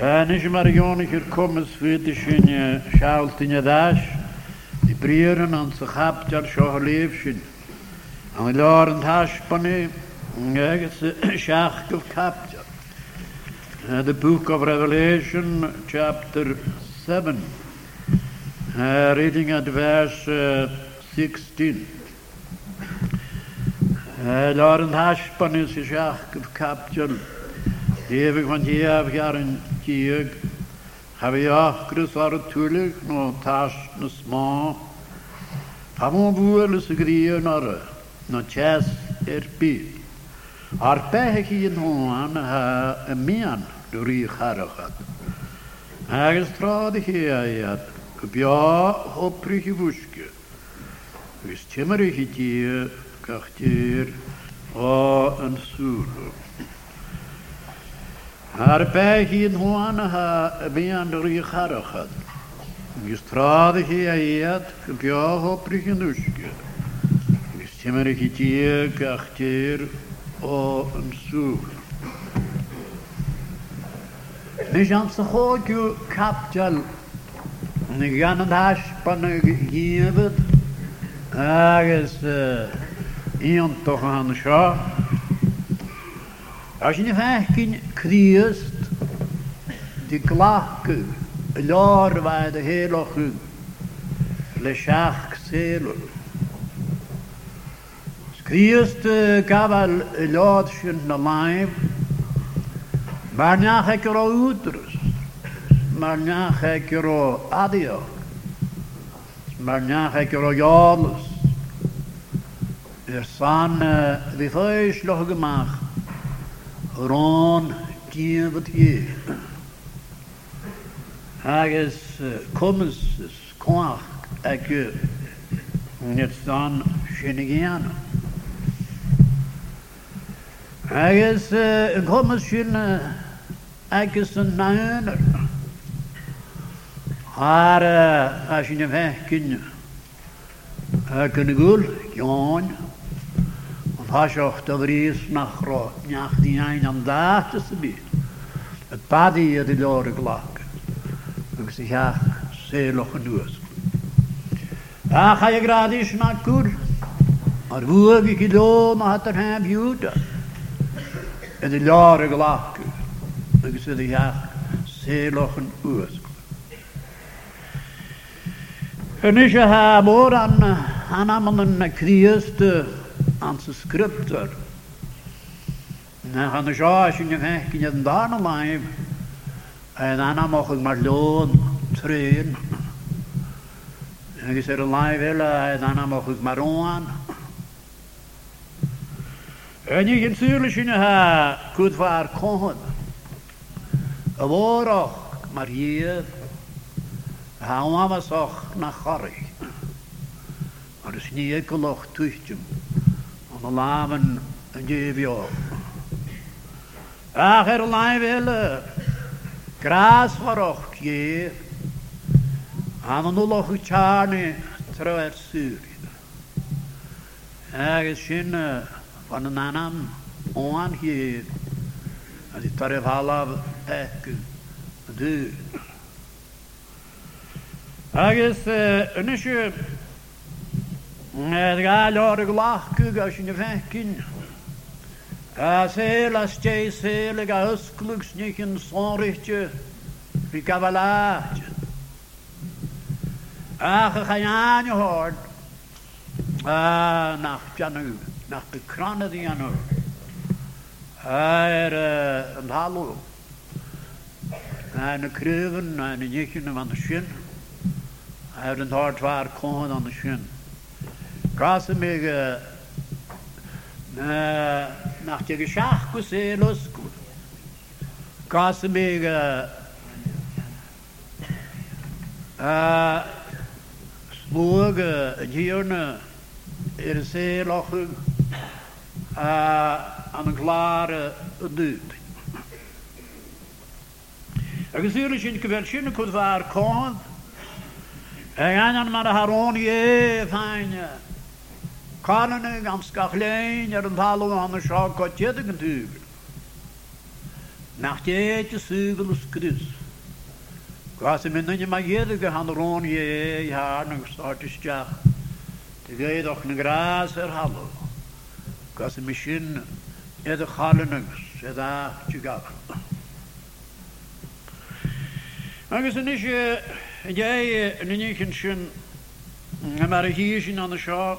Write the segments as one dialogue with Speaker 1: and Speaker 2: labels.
Speaker 1: En is maar jonig komen svetisch in je schaalt in je dash. Die prieren aan ze gapt jar scho leefschen. Aan laren haspane. Ergens schach kapt. Uh, the book of Revelation, chapter 7, uh, reading at verse uh, 16. Uh, Lauren Haspan is a shack of. Evig van stíag, Chavéachgrus ar a túlig nó táis na smá. Pamon bhuala sa gríon ara, na ches ar bí. Ar bethach í an ha a mian dúrí charachad. Agus trádi hé aiad, go bia hopri hi bhuske. Gus timar hi tí gachtír á an súlum. Hoane ha ben door je garachat. Vis trade hier, ja, hopprige wuske. Vis timmerige dier, kachtier, o een soer. Nis an sa chógiú capteal na gan an haspan gíabad agus íontoch an seo. A sin fecin críast di glacu y lor faid a hélochu le seach sélw. Críast gafal y lod sin na laim Maar na ik er uterus. Maar na ik er adio. Maar na ik er al jadus. Er vi feis loch gemach. Ron Dienverdier. Hages eh, commences croire à Dieu. Netson Shinigiana. Hages commences Hages Naun. Har Ashine Vekin. Hagen Gul, Jon. pasiocht a bhrís nach rá neach ní am an dáte sa bí. Et badí a i leir a gláach agus i cheach séloch an nuas. A cha a gradís na cúr ar bhuaag i ciló na hat ar hem hiúta a i leir a gláach agus i cheach séloch an uas. Yn eisiau ha mor an anamon yn y an sy skriptor. Na han sjá sin ég hekkin en barn og mai. En anna mach mar lón trén. Ég sér live ela en anna mach mar on. En ég sýrle sin ha kud var kon. A vora mar hier. Ha mamas och na chorri. Ar ys ni eich goloch twychtym. De laven een jevio. Ach, er lai wille. Gras var och je. Aan een is sin van een anam oan hier. En die tarif halav ekku. Du. Agus yn eisiau Yd gael o'r glach gyg a sy'n y fecyn. A sel as jay sel ag a ysglwg snych yn sonrichtio fi gafalat. Ach a chayan y hord. A nach janw, nach bekrannad i janw. Er yn halw. En y kryfen, en y nýchyn van y syn. Er yn hord var kohon an y syn. Gras Geschach guse losku. Gras mig smoge hjerne er se loch aan een klare duut. Agus yrus yn gyfer sy'n cwrdd fawr con. Eg annan mar haron ie Chanan yn amsgach lein ar yn talon an y sio gotiedig yn tŵgl. Nach e deit y sŵgl ys grys. Gwas y mynd yn yma iedig y han rôn ie i harn yn gysart ysdiach. Dy geid o'ch yn gras ar halol. Gwas y mysyn edrych halon ys edda tygach. Agus yn eisiau, yn ei, yn unig yn sy'n, yn mae'r hys yn an y sio,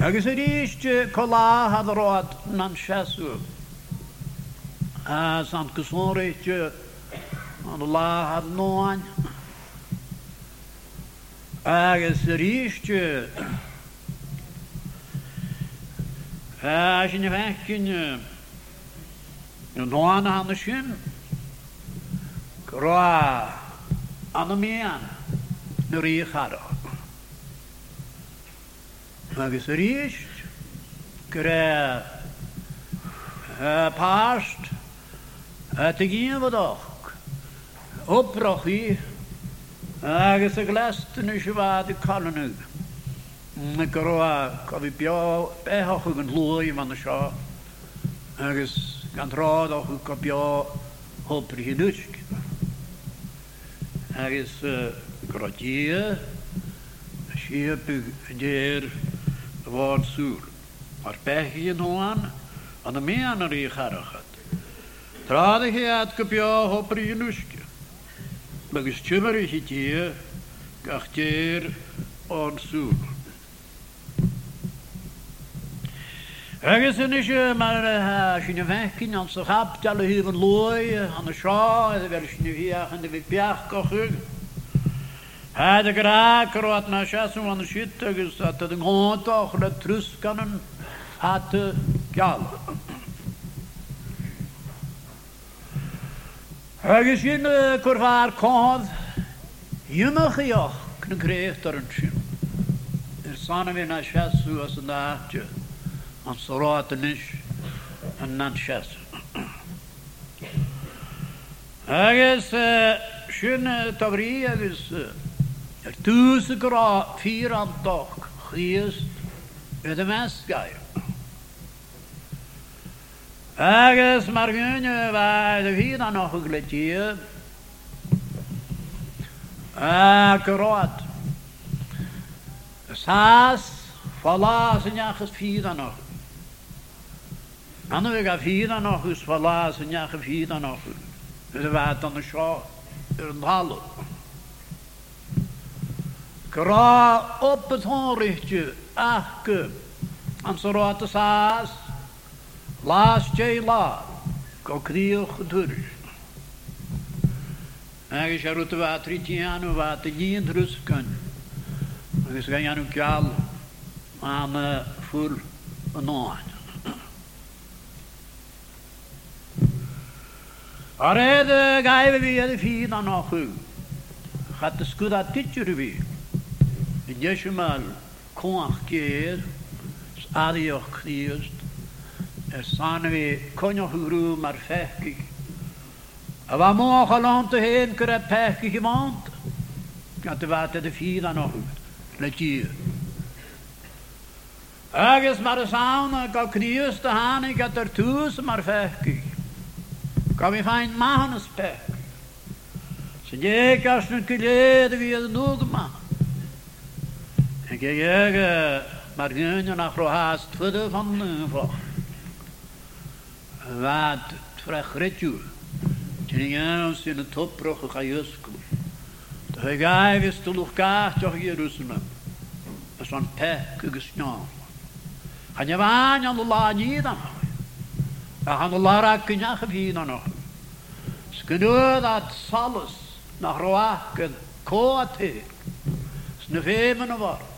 Speaker 1: أكثريشت كلا هضرات نمشاسو آسان كسوريشت الله هضنوان أكثريشت Şimdi fakkin Doğan anışın Kra Anımayan Nuri harap agus yr eist, gyda past, a dy gyn fod och, oproch i agus y glast yn eisiau fad i colonyg. Gyrw a cofi bio, behoch yn lwy fan y sio, agus gan rodd och yn gofio hwbri hyn ysg. Agus uh, grodia, siap dyr, fod sŵr. Mae'r bech i yn hwn, ond y mi an yr i'ch arachad. Trad i chi ad gybio ho brin wysgu. Megys tymar i chi di, gach dyr o'n sŵr. Agus yn eisiau mae'r sy'n yfecyn ond sy'n chab dal y hyf yn lwy, ond y sio, edrych fel sy'n yfiach yn dyfyd biach gochwg. Hädegräker och att nasha som han skyttegus att den gåtahla truskanen hatte gal. Högesyn kurvar kov yumachia knkreftarn syn. Er sana vi nasha su as nahtje. Han sorat nish han nasha. Höges şun tavriye biz er túsa gorá fí an doch chiist y y mesgair. Agus mar gynnu fa y hyd an och gletí a gorát. Sas Fala sy'n iachas ffydd anoch. Anna vi gaf hida noch us fala sy'n iach y ffydd anoch. Ys y fad an y sio yr yn halw. Gra op het honrichtje achke an sy roat y sas. Las jay la. Go criwch y dwrs. Agus ar wrth y fat ritian o fat y gyn drwsgan. Agus gan anw gial am y ffwr y noan. Ar edd y gaif fi edd y ffydd an ochw. Chat Vi djesh mal konker arioch kriest. Er san vi konjo huru mar fekig. Ava mo khalant hen kra pekig mant. Kan det vart det fina nog. Lati. Agus mar sauna go kriest hanig gat er tus mar fekig. Kan vi fein mahanus pekig. Så jeg kan snukke lede vi er noe mann. Je maar gun nach rohaast voeden van vlog. Wat vraag retju. Tien jaar ons in de toproch ga jusku. De wist du nog kaart toch Jeruzalem. Dat is een pek gesnaan. Han je waan aan de la niet dan. De nog. Sgynwyd at salus na roach yn co a te. Sna fe yn y for. Sna fe nis ri hun yn eisiau fach. Fat frach rydw. Gach la. Eise malach, er tie an an Christ. Ser doi tanig e an an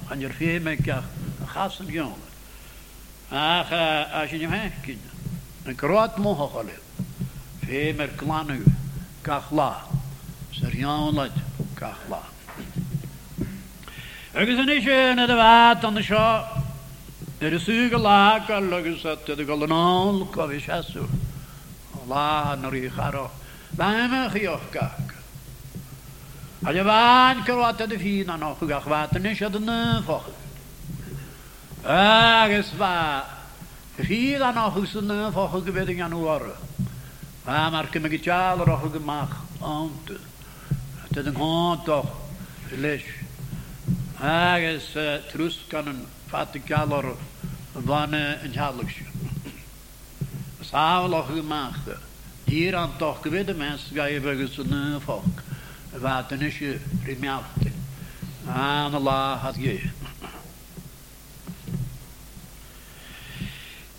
Speaker 1: yw'r ffe me gach a chas yn gionlad. Ach a sy'n yw'n hechgyn. Yn grot mohach o lew. Ffe me'r glanw gach la. Sy'r gionlad gach la. Agus yn eisiau yn y dyfad an y sio. Er is uge lagar agus at de golonol ko vi shasu. Allah na ri kharo. Ba ma khioch gak. Alle van krot de fina no gach wat ne shad ne foch. Agus va. Fina no hus ne foch gebeding an oor. Va mar kem ge chal ro gemach ont. Het de hond toch. Lesh. Agus trus kanen fat galer van een jaarlijksje. Savalach gemaakt. Hier aan toch gewidde mensen ga je bij zo'n volk. vaatını şu rimyaftı. An Allah hadiye.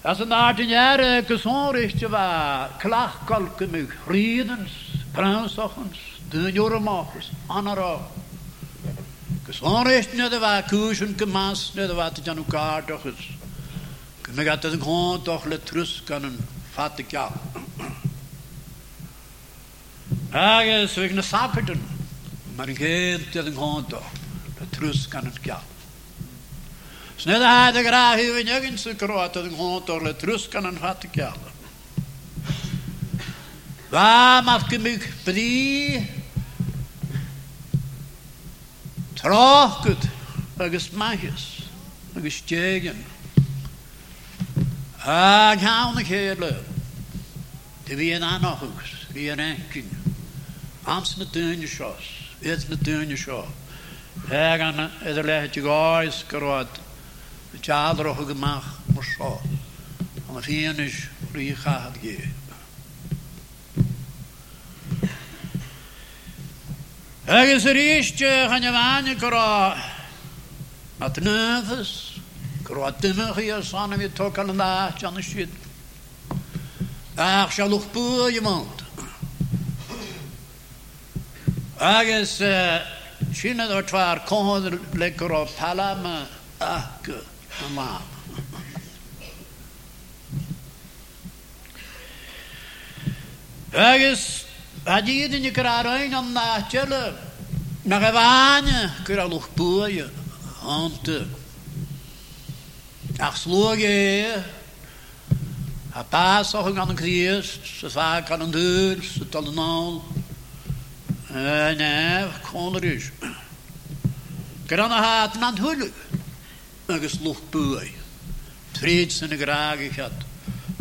Speaker 1: As an ordinary er, gesonrichtje va klach kalke mu redens, pransochens, dunjore machers, anara. Gesonrichtje de va kuschen gemas, de va te janu kardochs. Gemeg hat den grond doch le trus kanen fatig ja. ஆக சுவைக்கணும் சாப்பிட்டுணும் மறுகேத்து அதுங்கோந்தோ трусканка. Snälla det gra huvud jag inte så kråt att hon tar le truskanen hatt kall. Va mafke myg pri. Tråkigt och smajes och stegen. Jag har inte hela. Det vi är en annan hus, vi är en kvinna. Amtsmedun sjås, etsmedun sjå. Hegan edelehet jgais grod, tjadro hugmach morså. Han er fienish rikahad gi. Hegan serishje hanjavani grod, at nervous, grod dimmer hier sanne vi tokkan dach, janne shit. Ach, sjaluch buur jemand. Agus sinna dort var kohod lekker op. Palama ak ma. Agus hadien je krarein an na. Na gevane kra luch. Ach sloge a och an Christ, så sa kan an dør, så tal an Uh, nej, konrys. Granna hat man hullu. Agus luch buai. Tridsen gragi hat.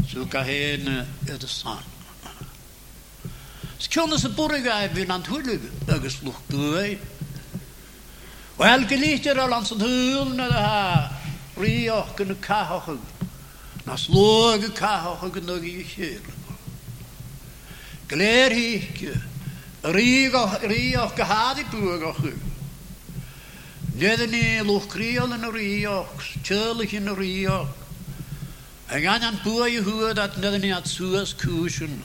Speaker 1: Suka hene öde san. Skjönne se borgai vi land hullu. Agus luch buai. Og helge lítið er allan sem hulna det her. Ríokkunu kahokun. Na slógu kahokun og í kjörn. Gler híkjur. Rí och go hádi buag och chu. Neidir ní luchríol in a ríoch, telich in a ríoch. Ag an an bua i huad at neidir ní at suas cúsin,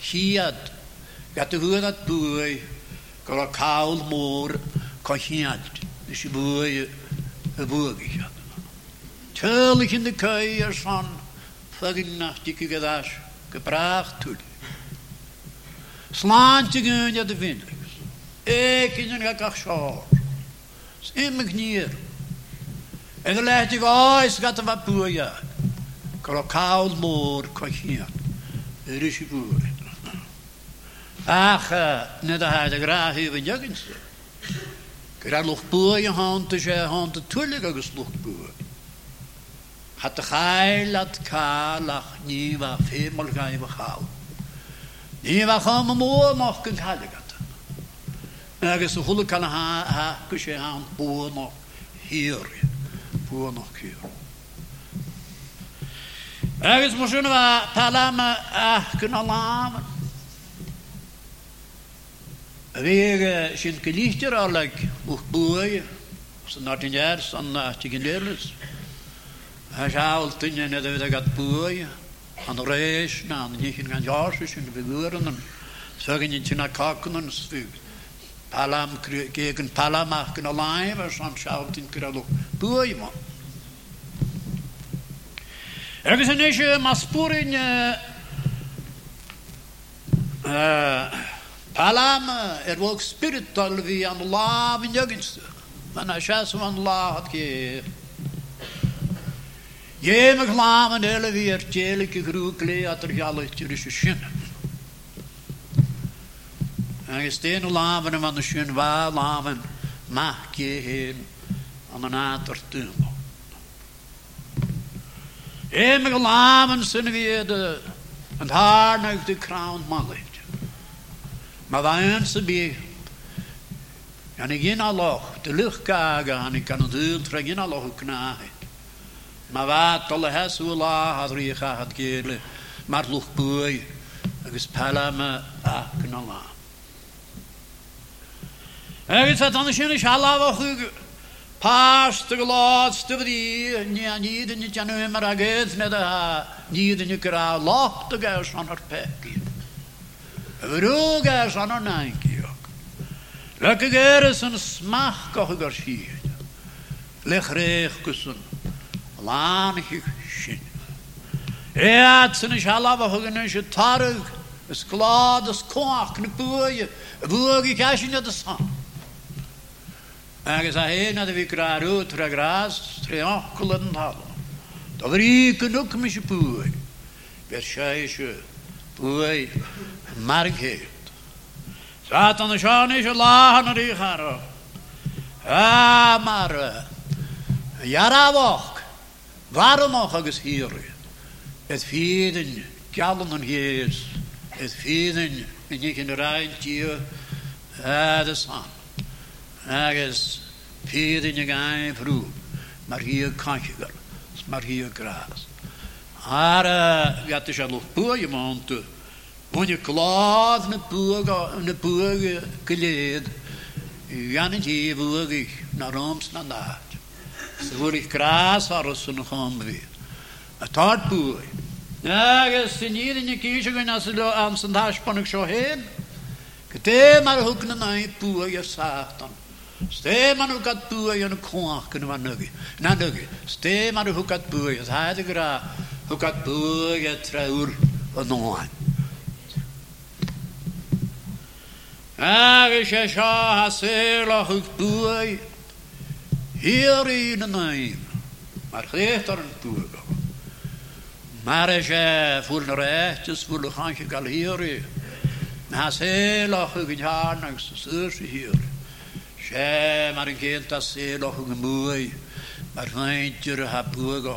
Speaker 1: hiad, gat a huad at bua gur a cawl mór co hiad, nes i bua i a i hiad. Telich in de cai ar son, fagin nach di gydash, gybrach tŵl. Slaantje gun ja de vindriks. Ik in een gak schor. Sim gnier. En de leit ik ois gat wat boeia. Kro kaul moor kochier. Er is je boer. Ach, net de hij de graag hier van jugens. Graag nog boeien hand te zeggen, hand te tullig geslucht boer. Hat chael at calach ni va femol gai va chal. Ni Iwa kham mo nok kan halagat. Erges hul kan ha ha kushe han bo nok hier. Bo nok hier. Erges mo shuna va talam ah kun alam. Vege sin kelichter alag och boje. Så när det är såna tigelers. Här har alltid när det har gått boje. Boeie, aan reis, na niet in gaan jaarses in de bewoorden, zeggen je tien kaken en svug. Palam gegen Palamach kan alleen, maar san schaut in kralo boeie man. Ergens een isje maspurin uh, Palam er ook spiritual wie aan Allah in juggenste. Men er kjæs som an Allah at ge. Je me glamen hele weer tjelike groekle at er jalle tjurische sjen. En je steen laven van de sjen wa laven maak je heen aan een ater tummel. Je me glamen zijn weer de en haar nog de crown mallet. Maar wat eens bij en ik in de lucht kagen, en ik kan het ultra in Allah knagen. Maar wat alle hes ula had rie gaat gele, maar lucht boei, agus palame aknala. En het dan is in Allah wat Pas de laatste die, ja, niet in het janu maar aget, net ha, niet in je kra, lacht de gas van haar pekje. Vroeg gas aan haar nankje. Lekker geres een smach koch garsiert. Leg reich kussen. Lanig shin. Eat zijn is halava hogen is je tarug. Es glad es koach ne boeie. Boeie kashin ja de san. Agus a heen ad vi gra rut ra gras triankulen halo. Da vriken ook mis je boeie. Ber scheische boeie margeert. Satan is lachen naar die gaan. Ja, maar jara wach. Waarom hier? Het vieren, kallen en gees. Het vieren, en ik in de rijntje. Ja, de zon. Ergens vieren je geen vroeg. Maar hier kan je wel. Maar hier gras. Maar, ja, het is al boeien, want... When je klaar na boer, na boer geleerd. Ja, niet je boer naar Roms naar dat. Ik kraas hadden ze nog aan weer. Het hart boer. Ja, je is niet in je kiezen gaan als ze aan zijn haarspanning zo heen. Gete maar ook een eind boer je zaagt dan. Ste man ook boer je een kwaak kunnen we nuggen. Na. Ste maar ook boer je. Het heilige graag. Ook het boer je trouwer. Wat nog aan. Agus sé seo ha séach Iedereen Maar geeft er een toe. Maar als je voor de rechtjes, voor de ganse galeren. Maar als heel lach ik jaar langs de zeus hier. Je maar een kind dat heel lach ik mooi. Maar vindt je haar boer.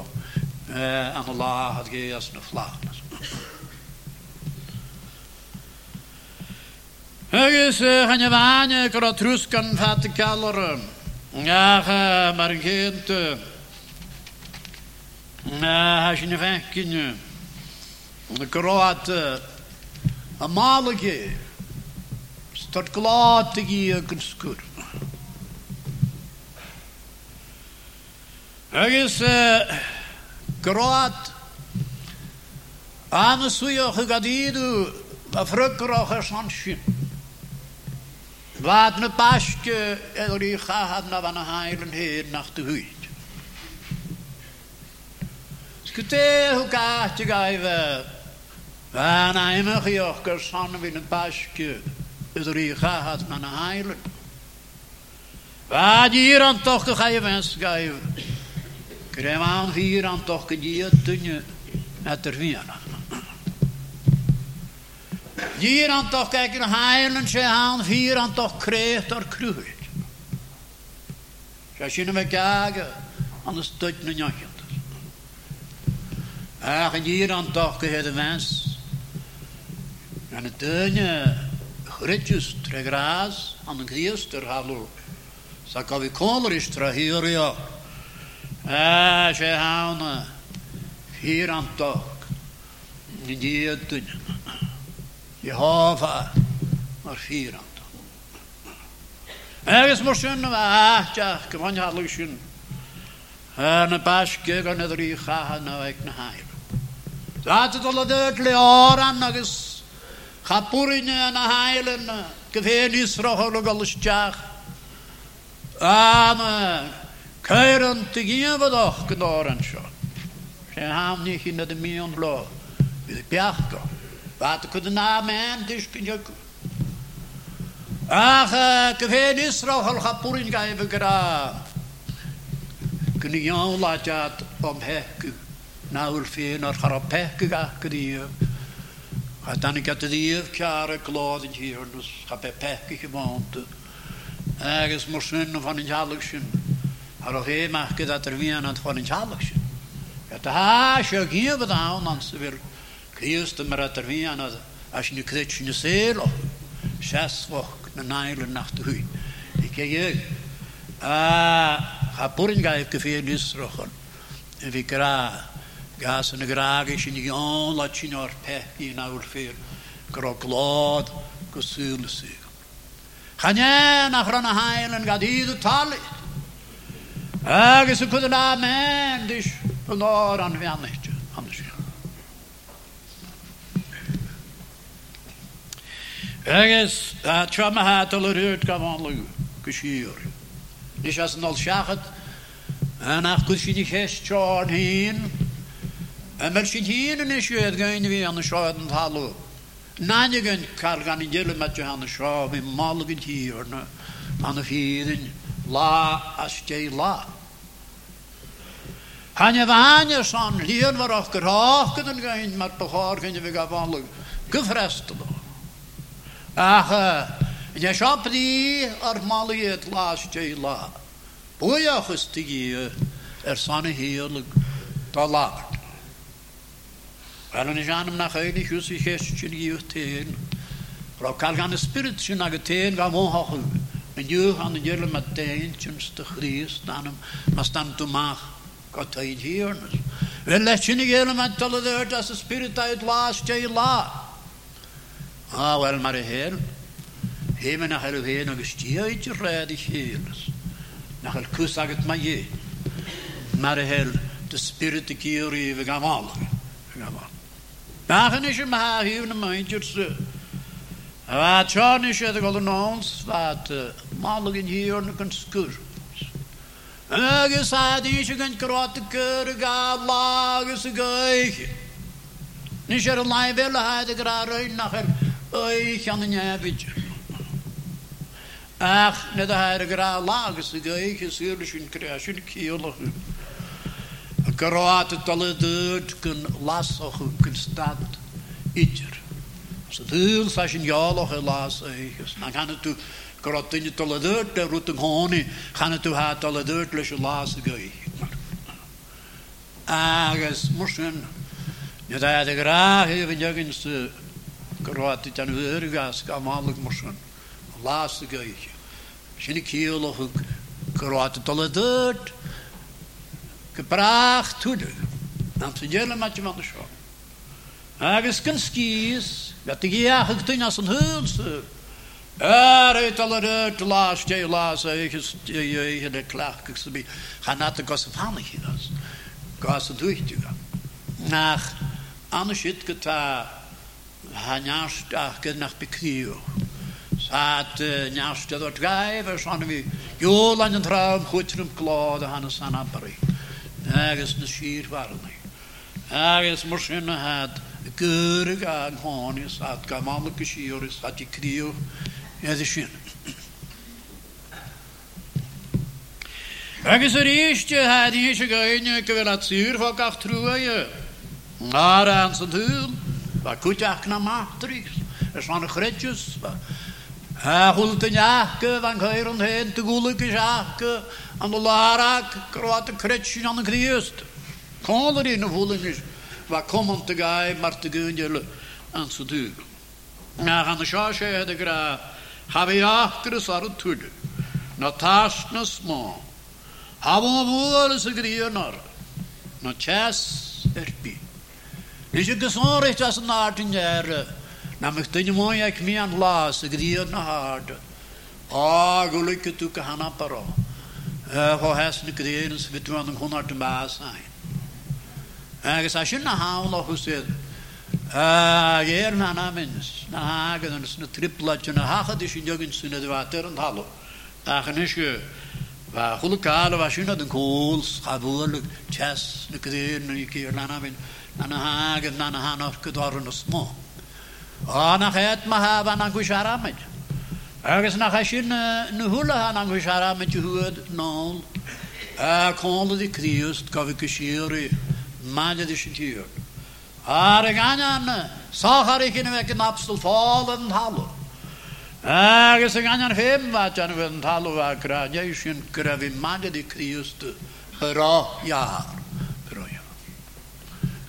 Speaker 1: En de laag geest eh, de vlak. Högis, han är vanlig, kra truskan fattig. Keller. Ja, maar geen Ja, als je een vekje. De kroat een maletje. Start klaar te geven skur. Agus kroat aan de suyo gegadidu. A frukkrocher sanschin. Wat ne paske er i gaat na van heilen heer nach de huid. Skute hoe gaat je gaive. Van eimig jokker san wie ne paske er i gaat na heilen. Wat hier aan toch ga je wens gaive. Krem aan hier aan toch je tunje het er. Hier aan toch kijken heilen ze aan, hier aan toch er kruid. Als je me kijken, anders doet een jachje. Ach, en hier aan toch krijg de mens. En het dunne gritjes ter gras aan de geester hallo. Zo kan we koler is ter hier ja. Ah, ze houden hier aan toch. En die dunne. Jehova mar fíran. Agus mar sin a bhateach go bhain halú sin na baisce gan na í chathe na bhaid na hair. Dáte dola deit le áran agus chapúrine na haile na go bhé níos rothla go leisteach. A na ceir an tuíomhadach go dáran seo. sé hámní hí na de míon lá, bhí beach. Bá chu den ná men tuis go go. Ach go fé níosráil chapúrin gaibh go Gunnig jaw ladiad om hegu. Nawr ffyn o'r char o pegu gach gyddiaf. A dan i gada ddiaf ciar y glod yn hir nus cha be pegu chi mont. Agus mor sy'n o fan yn jalag sy'n. Ar o he mach gyda dyr fian at fan yn jalag sy'n. Gada ha sio gif y dawn an sy'n fyr cys dy mar at yr fian ad a sy'n y cyd sy'n y sel o. Sias foch na nail yn nacht hui. Ik eeg. Ah, ha purin ga ik fe nisrochon en vi gra gas en grage sin i on la chinor pe i na ur fer gro glad go sul sig Chanye nach ran a heilen i du tali Agus y cwyd na men dis yn o'r Agus a tra ma hat al yr hyd gafon lw gysiwr Nis as nol siachat. En gwyd sydd i ches John hyn. En mer sydd hyn yn eisiau gain fi an y sioed yn talw. Na'n i gyn cael gan i dilyn met an y sio, fi mal gyn hir na an y ffydd yn la as jay la. Han y fan y son, lian var och gyrhoch gydyn gain mar bychor gyn i fi gafon gyfrestol. Ach, Je siop di ar maliad las je la. Ti gi er hir da la. Wel yn eisiau na chael i chws i ches sy'n i yw'r tyn. Rhaw cael gan y spirit gan mw hoch yn yw'r han y gyrle ma tyn sy'n stych rhys dan dwmach go taid hir. Wel le sy'n i gyrle ma dal y ddyrd as y spirit a'i las je la. Ah, wel mae'r hel. Hemen nach hel heen agus ich heels. Nach hel kus aget ma je. Maar hel de spirit kiori we gamal. Gamal. Bachen is er ma hier na mindjer se. Chan is er gol nons wat malig in hier na kan skur. Agus a di is gan ga er lai vel ha de gra rein nach er. Oi, kan en jabitje. Ach, net a hair gra lagus sy'n crea sy'n ciolach. A garoat y dal y dyd gyn lasach gyn stad idr. So dyn sa sy'n iolach y las. Na gan y tu y dyd da rwt yng nghoni. Gan y tu ha leis y las y gaich. Agus, mor sy'n. Net a hair gra hefyd jagyn sy garoat y dan hyrgas gamalig mor sy'n. laatste geutje. Zijn kiel of ik kroat tolle deur. Gebracht toede. Dan te jelle met je van de show. Agus kan skis. Dat die ja gektin als een hulse. Er het alle deur te laatst je laatst je je de naar de van ik das. Gosse durch gaan. Nach anders het geta. ha njarstarket nach bekrio. Saat njarstet och driver så vi jolan en traum gut klad och han är sann ampari. Näges en skir varlig. Näges morsinne had gyrig ag honi saat gamal gysiori saat i krio edde sinne. Agus yr eistio had i eisiau gael ni gyfer at syr fo gach trwy e. Ar ans yn. Ba cwtach na matrix. Ys ond y chredjus. Ba Hult yn iachge van gair yn hen te is iachge an de larak kroat de kretsje an de er in de voeling is komen te gai maar te gunjele aan ze duur. Na gaan de sjasje de gra have iachge sar tude. Na tas na sma. Habo voer se grienar. Na erpi. Is je gezonrecht as een aard in jaren. Na mich dyn mooi ac mi an las y gyd na hard. Ah, gelukkig toe gaan apparo. Ho has nu kreens we doen een honderd te baas zijn. En ze zijn naar haal nog zit. Ah, hier na na mens. Na hagen en is een triplatje na hagen dus in jogen zijn de water en hallo. Daar is je. Wa gelukkig alle was je naar de kools, gaboorlijk, chess, de kreen, een keer na na. an hag yn an hanor gydor yn ysmo. O, na ched ma haf an angwys aramid. Agus na chasyn nhw hwla an angwys aramid yw hwyd nôl. A cwnlyd i criwst gofyd gysiri, maelyd i sy'n Ar y ganyan, sachar i chyn i fegyn abstol ffôl yn talw. Agus y ganyan hym fa jan yn talw a gradio i sy'n grefi maelyd i criwst yr o iar.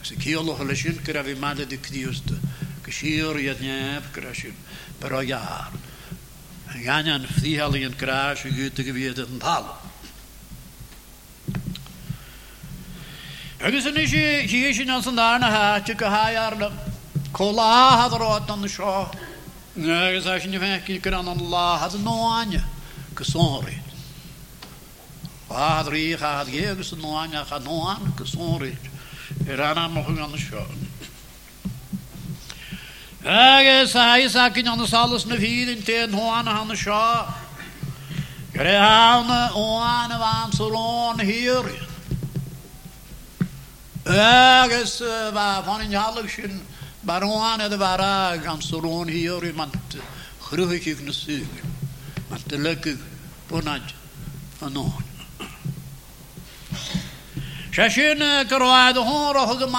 Speaker 1: Jaar. Ze kielo halshin kravi maandje die kriust. Kishiri het neef krashin. Hera jaar. Ganyan vliehallingen kruis, gute gewierd en tal. Agus yn eisiau, hi eisiau na'n sy'n darn a hatio gyhau ar na cola had yr oed an y sio. Agus eisiau ni fech gyda an la had y noanya, gysonri. Had rych a had ge agus y noanya, had noan, gysonri. Er anna moch an y sio. Agus a hais ac yn an salus na fydd yn ten hoan a han y sio. Gyda hawn oan y fan sy'n o'n hir. Agus va van in hallig sin baroan de vara gan soron hier i man grugig ik na sug. Man. Shashin ಶಶಿನಕರು ಅದು ಹೋರ ಹೊಗಮ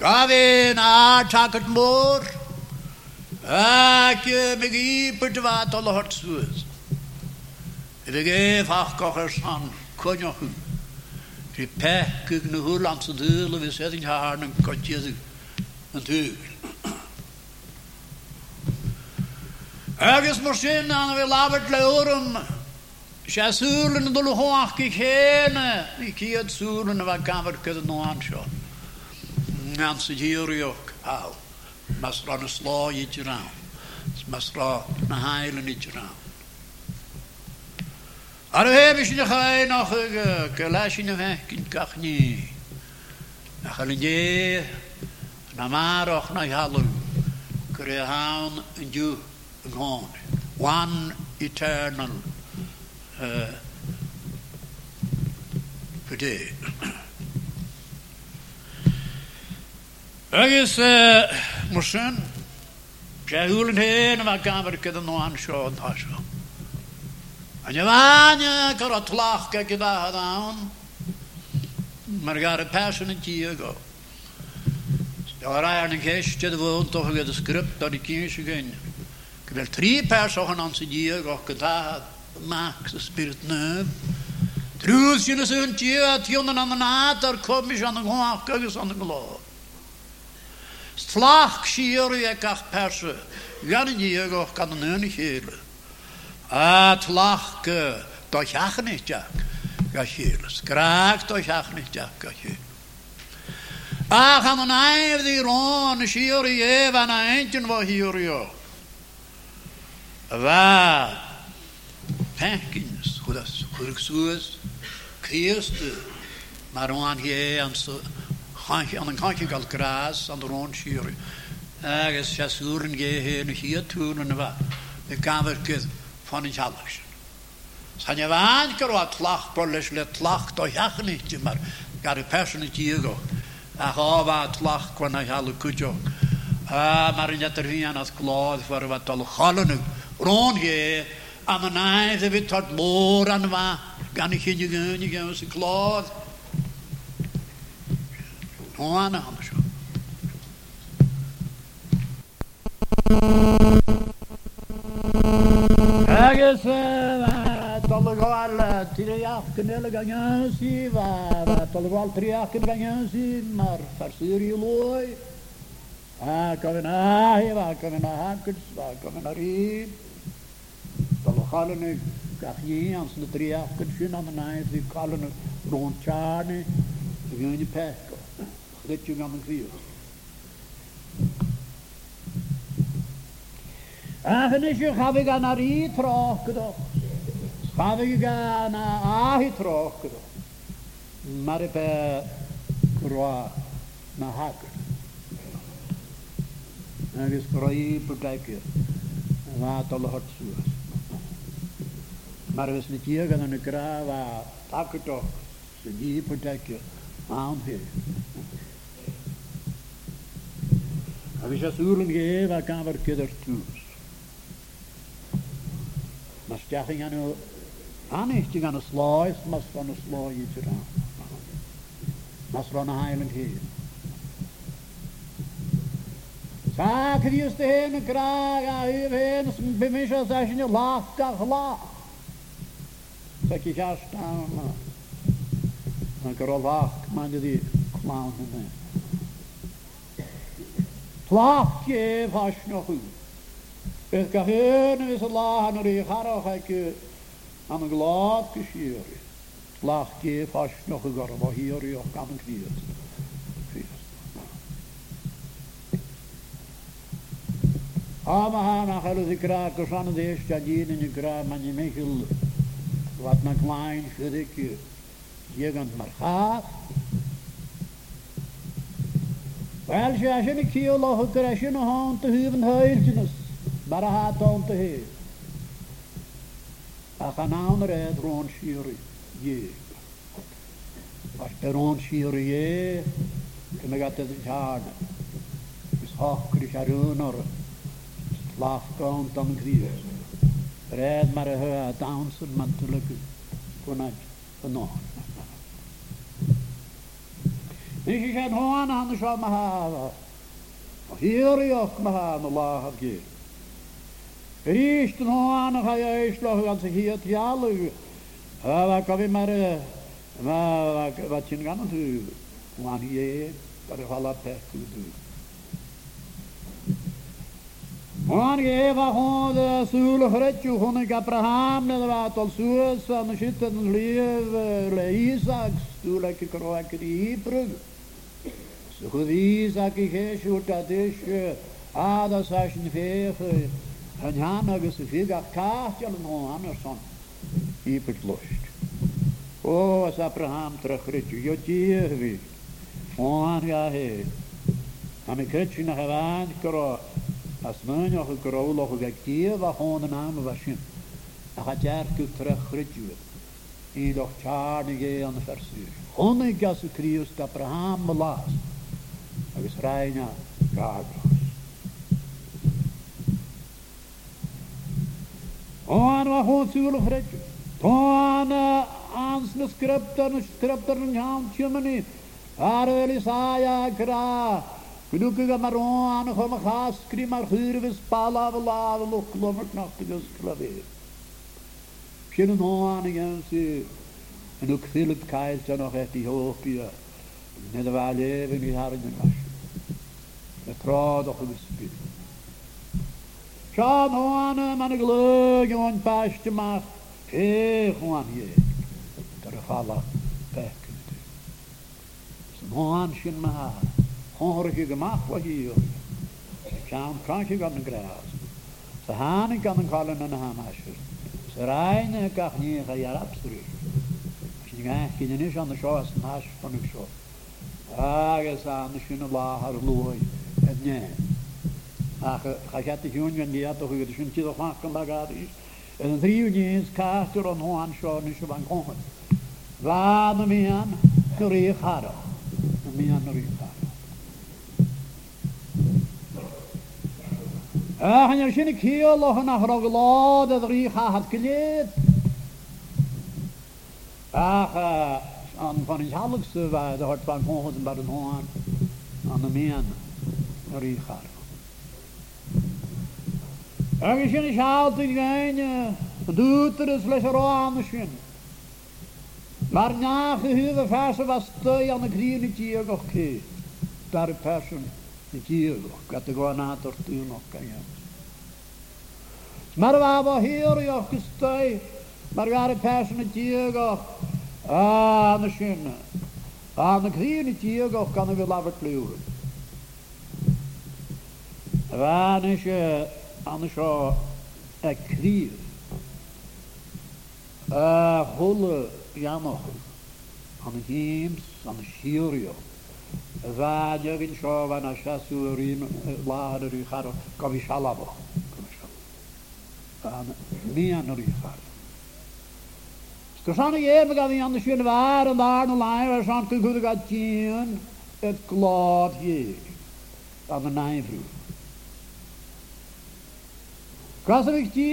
Speaker 1: ಕಾವೇನ ಆಟ ಹಾಕಟ್ ಮೋರ್ ಆಕೆ ಬಿಗಿ ಪಿಟ್ವಾ ತೊಲ ಹೊಟ್ಸುವಸ್ ಇದಕ್ಕೆ ಫಾಹ್ಕೊಹರ್ಸಾನ್ ಕೊನೊಹು ರಿ ಪ್ಯಾಕಿಗ್ನ ಹುಲಾಂಸ ದೂಲ ವಿಸೇದಿಂಗ್ ಹಾರ್ನ ಕೊಚ್ಚಿಯದು ಅಂತ Ögus morsin han vill avet leurum. An dul hoach ki chéne i kiad súlen a gamar kyd no ansio. Ngan sa hírioch au. Mas ra na slá i dyrán. Mas ra na heilen i dyrán. Ar heb is je ga nog kelas in weg kind kach ni. Na galje na na en ju gone. One eternal uh, Purdue. Agus mar sin séúlan a bheith gabharcha an nóán seo an táisio. A ne bhaine gur a tlacha go bheit an mar gar a pean antí go. ra na chéiste a bhúntócha go a script a í cíise gine. Go bfuil trí pers an an sa Diego, go go. Max spirtnöv. Trusjene sunt gjøt, jonen an natar komish an gok agus an glo. Slach shiru e kach perse, jan jego kan nön hil. At lach do chachen ich jak, ga hil. Skrak do chachen ich jak ga hil. Ach an naiv di ron shiru e van a entin va hiru. Va pänkins, hudas, hurksuus, krieste, maar aan hier aan zo aan een kantje gal gras aan de rondschuur. Ergens ja suren je hier nog hier tun und wat. De kamer kid van een jallas. San je waan kero at lach polis le lach to jach niet maar gar de persoon het hier go. Ach ova at lach kwam naar jalu kujo. Ah maar in dat er hier aan het klaar voor wat. Ron je am an aide vi tot mor an va. Gan ik je gun, je gun se glad. No an an sjo. Agus talgal triakken hele gangen si va talgal triakken gangen si maar versur je looi. Ah, kan we na hier, waar kan we na hankers, waar kan we naar hier. Talgal nu kach je ans de triakken sin aan de naai, die kallen rond tjane, die gaan je pekko. Dit je gaan vier. Ach, nes je gaf ik aan haar i trokken doch. Gaf ik aan haar trokken doch. Maar na haker. En is kroi bekijken. Wat alle hart. Maar als niet hier gaan een graaf aan, pak het op. Ze niet protectje aan hier. En we zijn zoeren geheven, ik kan weer kinder toes. Maar stijging aan u, aan is die gaan een slaai, maar van een slaai iets eraan. Maar van een heilig hier. Sa, Kristi, yn graag a hyf hen, bymysio sa sy'n lach gach lach. Die clown in Laag je vast nog goed. Ik ga heen, is het laag, en nog een aan een je vast nog een garba hier, je kan ik hier. Aber nach alles ik raak van de eerste jadien in graag, maar je michel wat na klein schrik jegend maar gaat. Wel, ze is in de kiel nog een kresje in de hand te huwen huiltjes, maar hij had dan te heer. Ach, een ander uit rond schieren je. Als de rond schieren je, dan gaat het het hard. Dus hoog krijg je erin, slaaf komt dan krijg Red maar hea dansen man tulku kunaj no. Nishi shan honom, han sha mahava. Hiri yok mahan Allah hagi. Rishten hoan ha ya ishlo han se hiat yalu. Hava kavi mare va va va chingan tu. Hoan hiye par hala pekku du. Han gav han o Abraham, det var tolsues, han skytten liv, le Isaks, tulek kroaker i prøv. Så hod Isak i kjeskjort at ikke, ada sasjen fefe, han han og så fikk at kastjel noen andersson, i pøtlost. Å, så Abraham trøkrøtjo, jo tjevi, han gav he, han kretkjene hevann kroak, Asmân ach a gráach a bheith díomh a hána ná a bheit sin a cha dear go tre chriidúil í lech tearna gé an na fersú. Honnaigh gasú críos d'Abraham a lás agus raine rágrás. Táin a hósúil a chreidú. Tána ans na scriptar na scriptar an team tímaní ar bhfuil is áia grá Gwydwg ag amaron an y chom ach asgri mar chwyr fys balaf y laf y lwclo mar cnach ag ysgrifir. Sian yn oan ag yn sy'n yn o'ch ffilip caes dan o'ch ethi hopi a nid y fal ef yn gyda'r yn ymwys. Y trod o'ch yn ysbryd. Sian oan y man y glwg o'n bas dymach eich oan ie. Yn ydy. Sy'n oan sy'n mahar. Hongerige gemacht was hier. Schaam krankje kan een graas. Ze hanen kan een kallen en een hamasje. Ze reinen kan niet gaan jaar abstruk. Als je je niet aan de schoen als een haas van een. Ah, je aan de schoen lager looi. En nee. Ach, ga je het jongen die had toch de schoen bagage is. En drie uur eens kaart er een schoen is van kongen. Waar de kreeg haar. De haar. Ach, en er sin ik heel nog nach rog dat er hier. Ach, aan van iets halfste waar de hart van volgens bij de hoorn aan de meen naar hier gaat. Er sin ik altijd geen, doet er een de schijn. Maar na gehuurde versen was stui aan de hier nog keer. Daar. Ni tíogo, gata go anator tíogo caña. Mar vava hir yo kistai, mar gara passion tíogo. Ah, na shin. Ah, na krini tíogo kan vi lavar klur. Vanis annars a krir. Ah, holle janoch. An hims, an shirjoch ddania fi'n siofan a siasw yr un lân yr uwch ar gofi sialaf o. Ni an yr uwch ar. Gysan e, i ef gael ei anna sy'n fawr yn ddarn o lai a sa'n gyn gwrdd gael dyn y glod hi. Am y nain frw. Gras y fych di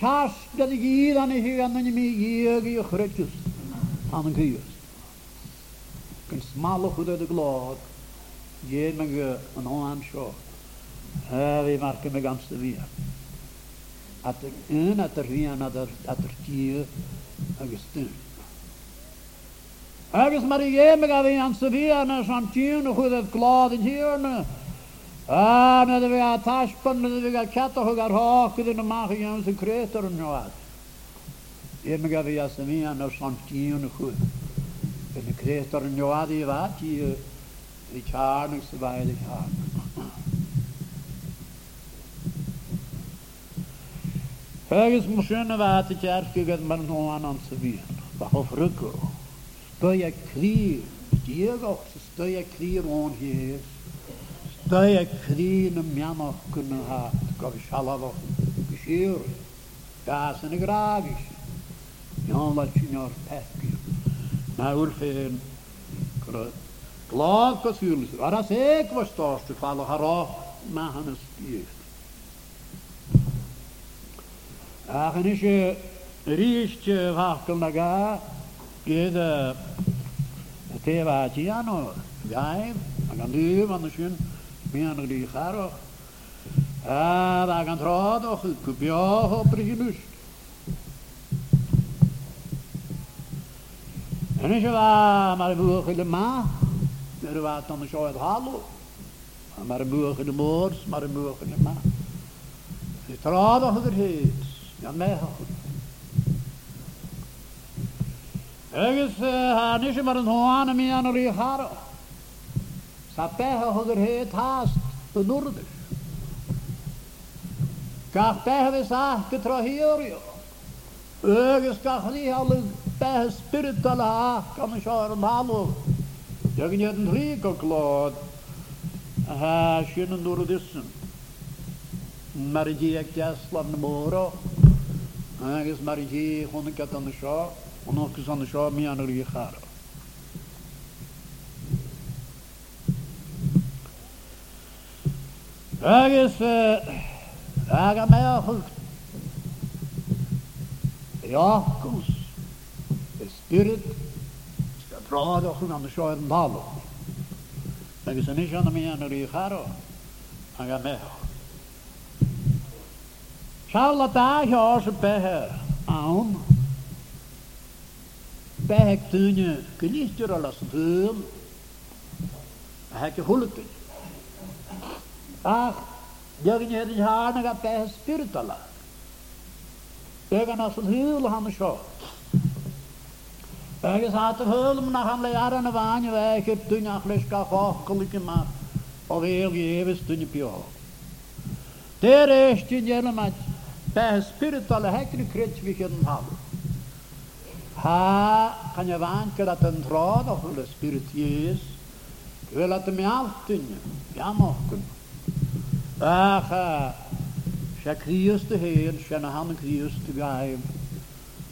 Speaker 1: cas gyda gyd anna hi anna ni mi i ag i ychryd e jyst. Anna gyd can smile who the glad ye meg an am sho ha vi marke meg amste vi at en at er vi an at er tie agus tyn agus mar ye meg av an se vi an an tyn who the glad in here na Ah, na vi a taspan, na vi a kata hugar hakudin og maha jævn sem kretur og njóð. Ég mig að við jastum í hann og samt tíun og húð yn y creator yn ywad i fa, ti y charn ag syfaid y charn. Agus mwysyn y fad y jarfi gyd mae'n nhw'n an syfion, bach o ffrygol. Stoi a clir, diag o'ch, stoi a clir o'n hys. Stoi a clir yn mianoch gyn yn hat, gofi sialaf o'ch, gysir, gas yn y grafis. Iawn la ti'n peth gysir nawr ffein. Glad gosgwyl, ar as eg was dos, dwi'n cael o'ch ar o, ma hann ysgif. Ach yn eisiau rysg fachgol na ga, gyd y tef a ti anno, gaif, a gan dyf anno sy'n, mi anno gwych ar o. A dda gan trod o'ch, cwbio o bryd Rwy'n siw a mae'r mwch yn y ma, mae'r fath o'n siw ar halw. Mae'r mwch yn y mwrs, mae'r mwch yn y ma. Rwy'n trodd o'ch yr hyd, gan mehol. Agus hanes e, i mar yn hoan am ian o'r i haro. Sa beha o'ch yr hyd hast yn wrdys. Gach beha fes ach gytro hi o'r Ögus gach ni halwg per spirituala kamşarmalu. Dögnyen rika klod. Ha şunun duru düşsün. Marijiye keslan moro. Ağız marijiye honu katanışa. Onu kızanışa miyanır yıkara. Ağız Ağamaya hıkt. Yakkus. Spirit skal dra an der andre sjøen da Jeg er an ikke han min når jeg har han er med. Sjala da her så behe aun behe tynje gnistur alas tøm hekki hulukun. Ach, jörgen hedin harnaga behe spiritala. Ögan asun hul han sjå. Agus hat er hulm nach han lear an vaanje weg het tune achles ka fakkelike maar. Of heel geves tune pio. Der is je jelle. Bij spirituele hekken krijgt we geen hal. Ha, kan je wanken dat een trouw of een spiritueus. Ik wil dat me altijd ja mogen. Ach, ze kriest de heer, ze na han kriest de.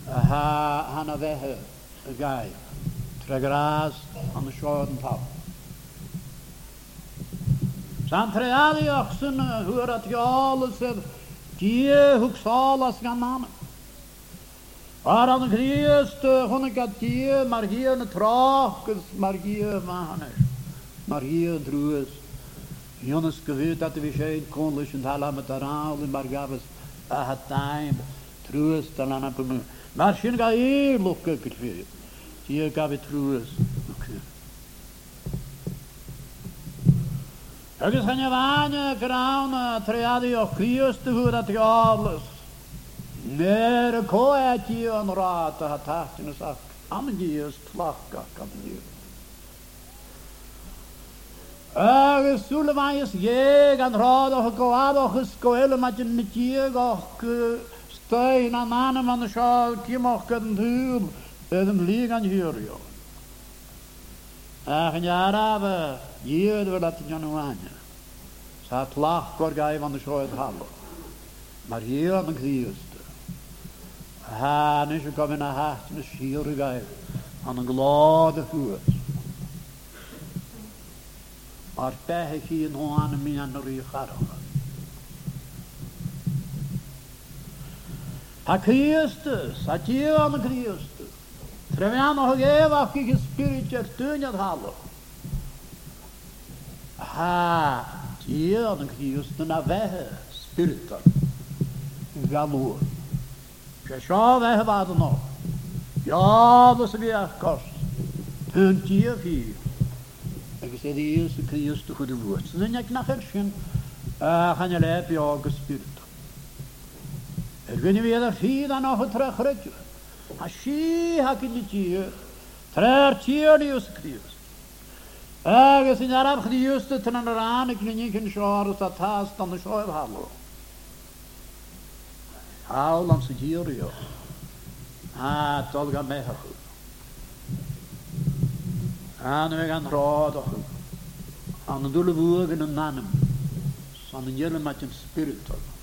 Speaker 1: Ha, han der guy. Tragras on the shore of the top. San treali ochsen hur eh, at jales er die huxalas ganan. Ar an griest hun eh, er gat die margie ne trachs margie mahaner. Margie drues. Jonas gewit hatte wie schön konlich und hala mit der raul in Bargabes a hat time trues dann an apum. Mar schön ah, ga i lukke kitfir. Dia gaf i trwys. Agus hann ég vanja grána treadi og klíustu húra til alus. Nere koeti an rata ha tahtinu sak. Amgius tlakka kamniu. Agus sulevais jeg an rada og goad og skoele matin mit jeg og støyna mannen man sjal timokkan dul. Agus thuúil an lí an hiúrio. Ach an arabe díad bhar at Janúhaine. Sa tlach gor gaibh an seoid hall. Mar hí an an chríiste. Ha is er kom in a hat na síú gaibh an an glád a chuas. Mar bethe hí an hána mí an rí charcha. Ha Christus, a tíu Tremiano hag eva kik spiritual tunjat hallo. Ha, dia den kius den avehe spiritual. Galu. Je sha vehe vado no. Ja, das vi er kors. Tun dia fi. Eg se di is kius tu hudu vut. Nen ek nacher shin. Ah, han jeg lepe jeg spiritual. Er gynni vi er da fi da nå hva tre trech rydw. A si ha gyn i ti, tre'r ti'r ni os criws. Agus dy tyn yn yr an y gynnu cyn sior os a tas dan y sio'r halw. Hawl am sy'n hir i o. A dol gan mehach. A na me gan rod o'ch. A na dwl y fwg yn y nanym. San spirit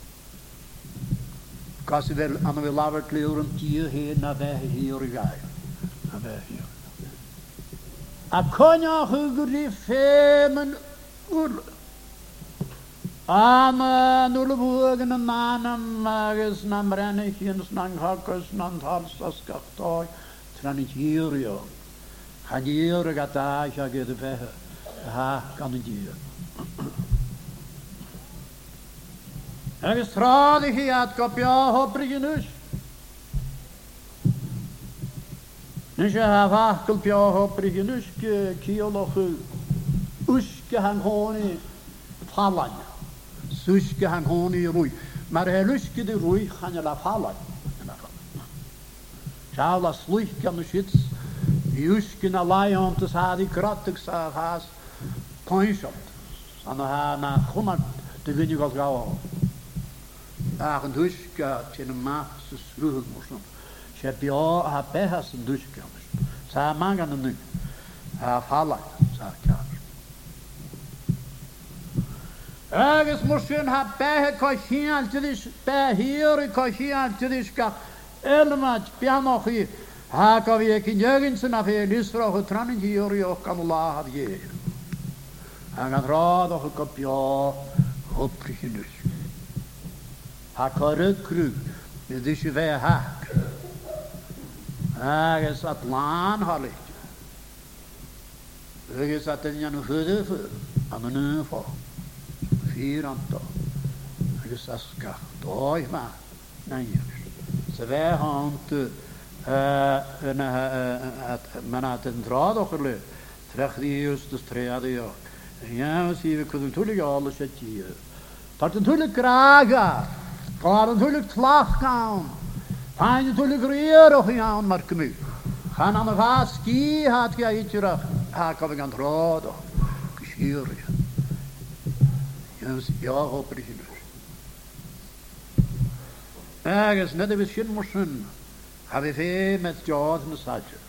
Speaker 1: Cos fel, am fel lawr glwyr yn dyr hen na fe hi o'r gael. Na fe hi. A conio hwgr i ffem yn wrl. Am nŵl y bwag yn y man am agos na'n brennig yn sna'n hogos na'n thals as gachtoi. Tra'n i hirio. Chan i'r gadaeth ag iddo fe. Ha, gan y dyr. ශ්‍රාධිහි අත්කොප්‍යෝ හෝ ප්‍රජිනුෂ් Nyshe hava kulpia ho priginushke kiolohu uske han honi falan. Suske han honi rui. Mar heluske de rui han la falan. Chaula sluike no shits. Uske na lion tes hadi kratik sa has poinshot. Ana ha na khumat de gunigos gawa. ach yn dwysga tyn y math sy'n srwyd mwysyn. Se bio a behas yn dwysga mwysyn. Sa mangan yn nyn. A falag sa car. Agus mwysyn ha behe coesian tydys, behir i coesian tydys ga elmad bianoch i ha gafi e cynjegin sy'n a fe nisroch y tranin hiwr i o'ch gan la haf ie. Ag an rodd o'ch gobio hwbrich yn dwysga. haqorini dishive haq agis atlan halich agis atinyan hudufu amanufo firanto agis aska doima nanjers sve inte. men att en drad och lö träffade just det träde jag jag ser vi kunde tulliga alla kött ju Tartan tullig kragar? Chor yn hwylig tlach gawn. Pain yn hwylig rhyr o'ch iawn mar gymig. Chan am y fas gi had gau ityr ach. Ha gofyn gan rod o'ch. Gysir. Jens iach o bryd. Agus nid y fydd sy'n mwysyn. Ha fi fe met diodd yn y sadr.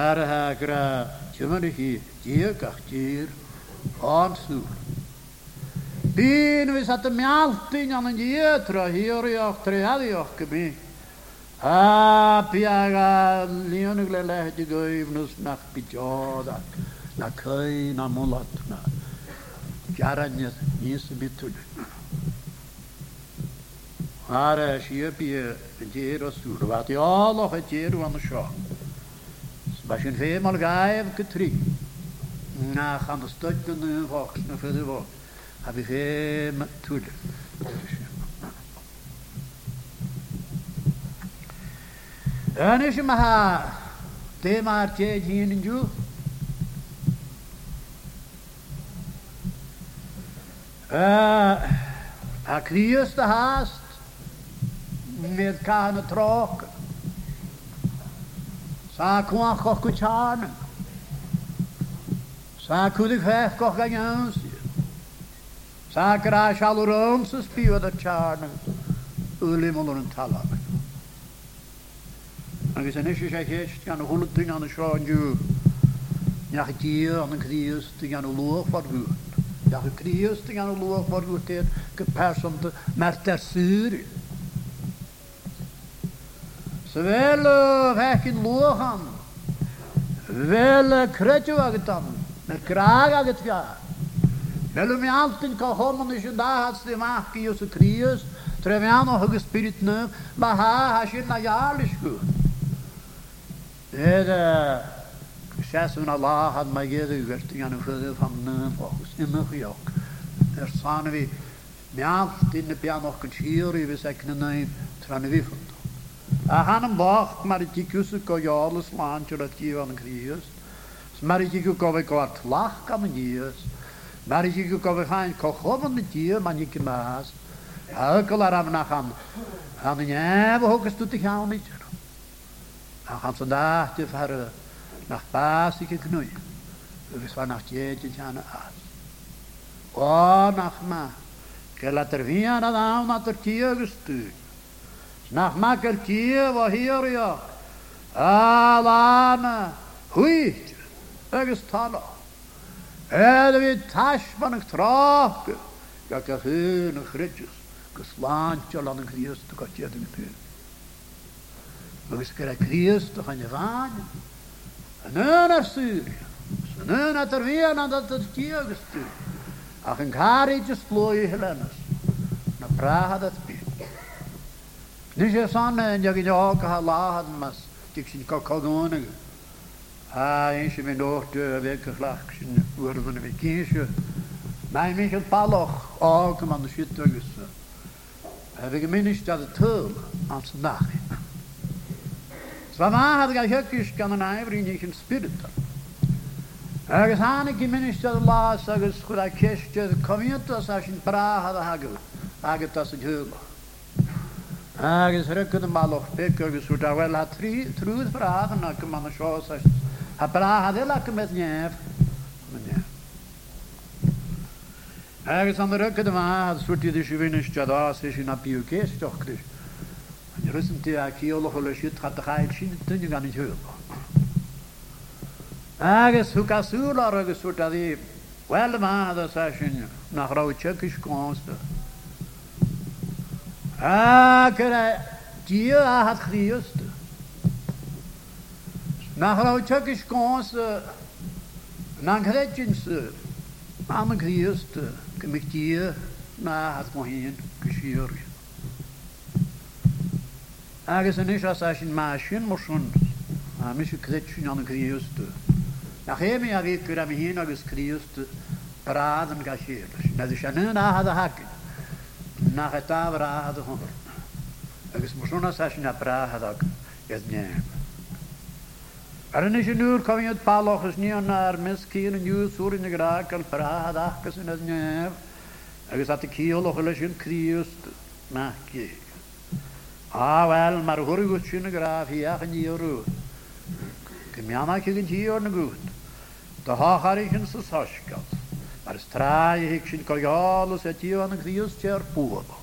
Speaker 1: Ar ha gra, ti'n mynd i hi, diag ach dir, ond sŵr. Byn vi at y mialtyn an yn ietro hiwr i o'ch tread i o'ch gymi. A biag a lion ygle nach bidiodd ac na cwy na mwlat na. Garan nis bitwyd. Ar eis i bi dyr o sŵr. Fad i e dyr o anna sio. Sbasyn fe mal gaif gytri. Na chan ystod yn y focs na ffydd y. har vi hem tulle. tem maha demar ce cincu Ha klius det hast med kan och tråk. Sa kuan kokuchan. Sa kudu fef kokagens. Sa gra sial o'r o'n sy'n spio da charn yli mwyn o'n talag. Agus yn eisiau eisiau eisiau gan o hwnnw dyn a'n ysio yn diw. Niach dio a'n cdius dyn gan o lwch fod gwyr. Niach y cdius dyn gan o lwch fod gwyr dyn gypers am dy merter syr. Sa fel y fech yn lwch am. Fel y credw ag ydam. Mae'r graag ag ydfiar. Melum i alltid ka honom i sjunda hats de maki Jesu Krius, treviano hugge spirit nu, ma ha ha shinna jarlisku. Ede, sjæsun Allah had ma gedu gert i anu sjøde famne fokus inne sjok. Er sane vi, me alt inne pia nokken sjiri vi sekne nøym, trane vi fund. A hanem bort maritikus ko jarlis lantur at givan Krius, maritikus ko vi kvart lach kan gius, Mar ik go go gaan ko khoven de die man ik maas. Hakel aram na gaan. Aan ja, we hoeken stoet te gaan niet. Dan gaan ze daar te ver nach baas ik. We zijn nach jeetje gaan aas. O nach ma. Que la tervia na da na gestu. Nach ma wa hier ja. Alana. Hui. agus. Ela vi tashman ag trafke, ga a hyn ag chridjus, gus lantio lan ag Christ ag atiad ag pyr. Agus gyda Christ ag an yfan, an yn ar syr, an yn at ar fian an at ar ti ag ach yn cari jys gloi hylenas, na praha at byr. Nis e sanna yn jag i dag ha lahad mas, dik sin cocogwn. A yn sy'n mynd o'r dy a fe'n cyllach sy'n wyrfyn y fe gynsio. Mae'n mynd yn baloch o gyma'n y sydd dwi'n gysio. A fe'n mynd ar y tŵl ans nach. Sfa ma hadd gael hygys gan yn aifr i'n eich yn spiritual. Agus hanna gymunist ar las agus chwyd a cestiodd comiantas a sy'n brahad a hagel agat as yn hwyl. Agus rygyn y malwch beg agus wyd a wel a trwydd braf yna gyma'n y sios a sy'n A brahad el ac ymwyd nef. Agus an rygad yma, a swyrtid eisiau fi'n ysdiad os eisiau na byw ges diolch gris. Yn rhys yn ti a ciolwch o leisiau tchad ych aed sy'n dyn yn gan i hwyl. Agus hwg a sŵr ar agus swyrt a ddi, wel yma a dda sasiwn na chraw tiag eich gons. Ac yr a dio a hat chrios Nachrautag ich ganz nan kredjins am kriest gemich na hat mo hin geschir. Agus an is as as in maschin mo schon a mis kredjin an kriest. Nach hem ja wie kur am hin agus kriest braden gashir. Na is an na hat hak. Nach e ta bra hat hon. Agus mo schon as as na bra hat hak. Jetzt nehmen. Ar yn eisiau nhw'r cofiad baloch ys ni o'n ar mesgyn yn yw sŵr yn y graag gael brad ac ys yn ys nef. Agus at y ciol o'ch ylais yn criwst na gi. A wel, mae'r hwyr i gwrs yn y graaf hi ac yn i o'r rŵ. Gymiana cig yn ti o'r na gwrt. Da hoch ar eich yn sysosgol. Mae'r strai eich sy'n coiol ys ati o'n yn criwst ti'r bwyd.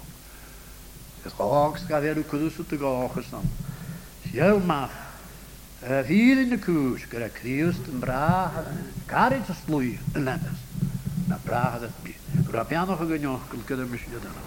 Speaker 1: Ys hoch sgafio'r cwdws o dy goch ys nam. Siel mach. Fíli na cúis gur a críust an bráhad, carid a slúi yn lennas, na bráhad at bí. Gur a pianoch a gynioch gyda'r misio dyna.